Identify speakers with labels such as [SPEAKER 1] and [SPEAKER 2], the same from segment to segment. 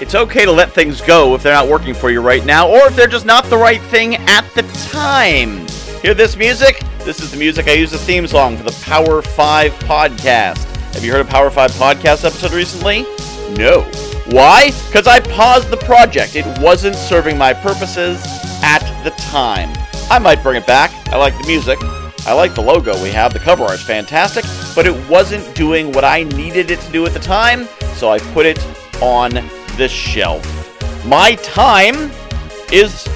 [SPEAKER 1] It's okay to let things go if they're not working for you right now, or if they're just not the right thing at the time. Hear this music? This is the music I use as theme song for the Power 5 podcast. Have you heard a Power 5 podcast episode recently? No. Why? Because I paused the project. It wasn't serving my purposes at the time. I might bring it back. I like the music. I like the logo we have. The cover art's fantastic, but it wasn't doing what I needed it to do at the time, so I put it on the shelf. My time is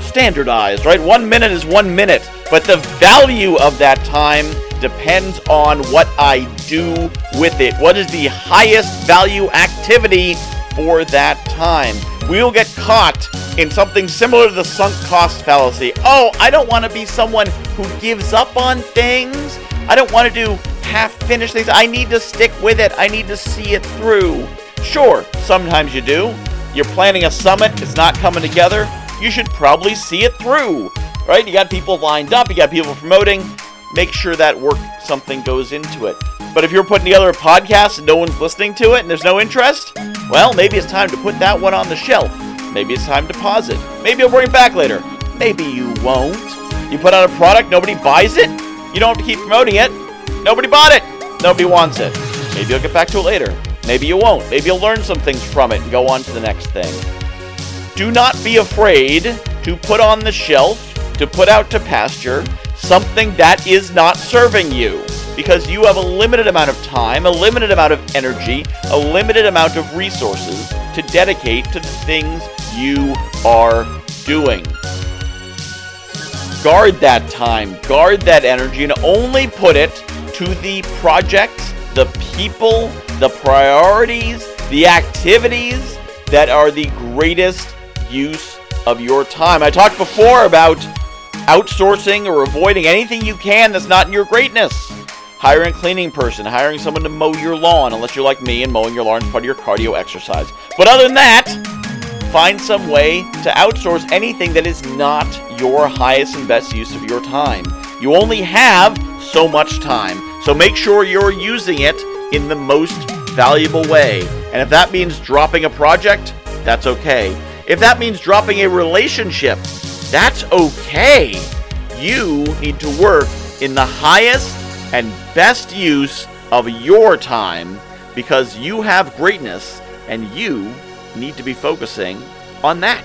[SPEAKER 1] standardized, right? One minute is one minute, but the value of that time depends on what I do with it. What is the highest value activity for that time? We'll get caught in something similar to the sunk cost fallacy. Oh, I don't want to be someone who gives up on things. I don't want to do half finished things. I need to stick with it. I need to see it through. Sure, sometimes you do. You're planning a summit, it's not coming together. You should probably see it through, right? You got people lined up, you got people promoting. Make sure that work something goes into it. But if you're putting together a podcast and no one's listening to it and there's no interest, well, maybe it's time to put that one on the shelf. Maybe it's time to pause it. Maybe you'll bring it back later. Maybe you won't. You put out a product, nobody buys it. You don't have to keep promoting it. Nobody bought it. Nobody wants it. Maybe you'll get back to it later. Maybe you won't. Maybe you'll learn some things from it and go on to the next thing. Do not be afraid to put on the shelf, to put out to pasture, something that is not serving you. Because you have a limited amount of time, a limited amount of energy, a limited amount of resources to dedicate to the things you are doing. Guard that time, guard that energy, and only put it to the projects, the people, the priorities, the activities that are the greatest use of your time. I talked before about outsourcing or avoiding anything you can that's not in your greatness. Hiring a cleaning person, hiring someone to mow your lawn, unless you're like me and mowing your lawn is part of your cardio exercise. But other than that, find some way to outsource anything that is not your highest and best use of your time. You only have so much time, so make sure you're using it in the most valuable way. And if that means dropping a project, that's okay. If that means dropping a relationship, that's okay. You need to work in the highest and best use of your time because you have greatness and you need to be focusing on that.